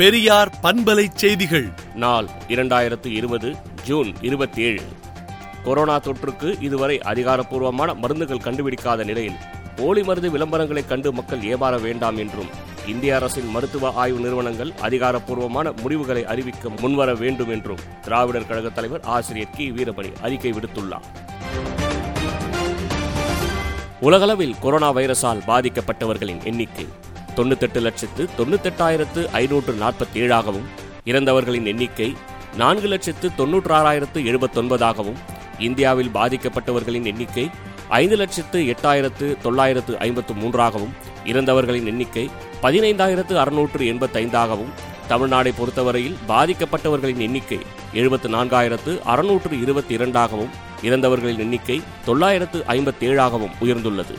பெரியார் பண்பலை செய்திகள். நாள் இரண்டாயிரத்து இருபது ஜூன் இருபத்தி ஏழு கொரோனா தொற்றுக்கு இதுவரை அதிகாரப்பூர்வமான மருந்துகள் கண்டுபிடிக்காத நிலையில் போலி மருந்து விளம்பரங்களை கண்டு மக்கள் ஏமாற வேண்டாம் என்றும் இந்திய அரசின் மருத்துவ ஆய்வு நிறுவனங்கள் அதிகாரப்பூர்வமான முடிவுகளை அறிவிக்க முன்வர வேண்டும் என்றும் திராவிடர் கழக தலைவர் ஆசிரியர் கி. வீரமணி அறிக்கை விடுத்துள்ளார். உலகளவில் கொரோனா வைரஸால் பாதிக்கப்பட்டவர்களின் எண்ணிக்கை தொண்ணூத்தெட்டு லட்சத்து தொண்ணூத்தெட்டாயிரத்து ஐநூற்று நாற்பத்தி ஏழாகவும் இறந்தவர்களின் எண்ணிக்கை நான்கு லட்சத்து தொன்னூற்றாறாயிரத்து எழுபத்தொன்பதாகவும் இந்தியாவில் பாதிக்கப்பட்டவர்களின் எண்ணிக்கை ஐந்து லட்சத்து எட்டாயிரத்து தொள்ளாயிரத்து ஐம்பத்து மூன்றாகவும் இறந்தவர்களின் எண்ணிக்கை பதினைந்தாயிரத்து அறுநூற்று எண்பத்தைந்தாகவும் தமிழ்நாடை பொறுத்தவரையில் பாதிக்கப்பட்டவர்களின் எண்ணிக்கை எழுபத்து நான்காயிரத்து அறுநூற்று இருபத்தி இரண்டாகவும் இறந்தவர்களின் எண்ணிக்கை தொள்ளாயிரத்து ஐம்பத்தேழாகவும் உயர்ந்துள்ளது.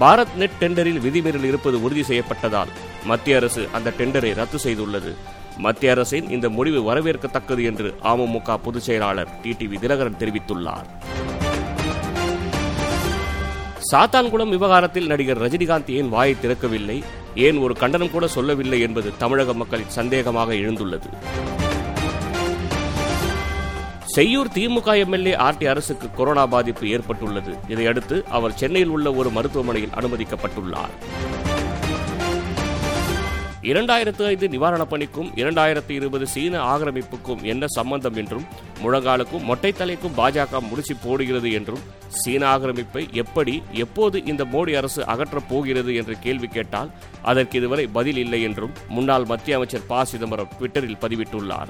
பாரத் நெட் டெண்டரில் விதிமீறல் இருப்பது உறுதி செய்யப்பட்டதால் மத்திய அரசு அந்த டெண்டரை ரத்து செய்துள்ளது. மத்திய அரசின் இந்த முடிவு வரவேற்கத்தக்கது என்று அமமுக பொதுச் செயலாளர் டிடிவி தினகரன் தெரிவித்துள்ளார். சாத்தான்குளம் விவகாரத்தில் நடிகர் ரஜினிகாந்த் ஏன் வாயை திறக்கவில்லை? ஏன் ஒரு கண்டனம் கூட சொல்லவில்லை என்பது தமிழக மக்களின் சந்தேகமாக எழுந்துள்ளது. செய்யூர் திமுக எம்எல்ஏ ஆர்டி அரசுக்கு கொரோனா பாதிப்பு ஏற்பட்டுள்ளது. இதையடுத்து அவர் சென்னையில் உள்ள ஒரு மருத்துவமனையில் அனுமதிக்கப்பட்டுள்ளார். இரண்டாயிரத்து ஐந்து நிவாரணப் பணிக்கும் இரண்டாயிரத்து இருபது சீன ஆக்கிரமிப்புக்கும் என்ன சம்பந்தம் என்றும் முழங்காலுக்கும் மொட்டைத்தலைக்கும் பாஜக முடிச்சு போடுகிறது என்றும் சீன ஆக்கிரமிப்பை எப்படி எப்போது இந்த மோடி அரசு அகற்றப் போகிறது என்று கேள்வி கேட்டால் அதற்கு இதுவரை பதில் இல்லை என்றும் முன்னாள் மத்திய அமைச்சர் ப. சிதம்பரம் ட்விட்டரில் பதிவிட்டுள்ளார்.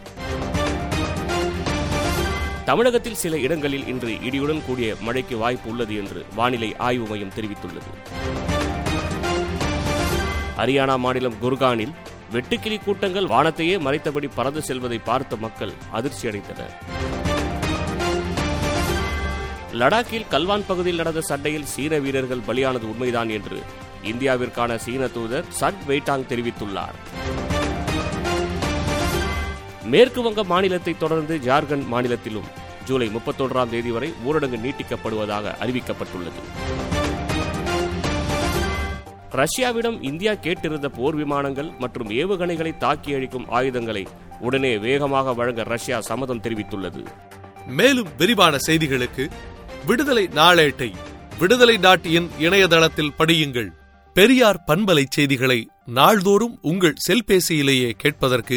தமிழகத்தில் சில இடங்களில் இன்று இடியுடன் கூடிய மழைக்கு வாய்ப்பு உள்ளது என்று வானிலை ஆய்வு மையம் தெரிவித்துள்ளது. ஹரியானா மாநிலம் குர்கானில் வெட்டுக்கிளி கூட்டங்கள் வானத்தையே மறைத்தபடி பறந்து செல்வதை பார்த்த மக்கள் அதிர்ச்சி அடைந்தனர். லடாக்கில் கல்வான் பகுதியில் நடந்த சண்டையில் சீன வீரர்கள் பலியானது உண்மைதான் என்று இந்தியாவிற்கான சீன தூதர் சட் வெய்டாங் தெரிவித்துள்ளார். மேற்கு வங்க மாநிலத்தை தொடர்ந்து ஜார்க்கண்ட் மாநிலத்திலும் ஜூலை முப்பத்தொன்றாம் தேதி வரை ஊரடங்கு நீட்டிக்கப்படுவதாக அறிவிக்கப்பட்டுள்ளது. ரஷ்யாவிடம் இந்தியா கேட்டிருந்த போர் விமானங்கள் மற்றும் ஏவுகணைகளை தாக்கி அழிக்கும் ஆயுதங்களை உடனே வேகமாக வழங்க ரஷ்யா சம்மதம் தெரிவித்துள்ளது. மேலும் விரிவான செய்திகளுக்கு விடுதலை நாளேட்டை விடுதலை டாட் இன் இணையதளத்தில் படியுங்கள். பெரியார் பண்பலை செய்திகளை நாள்தோறும் உங்கள் செல்பேசியிலேயே கேட்பதற்கு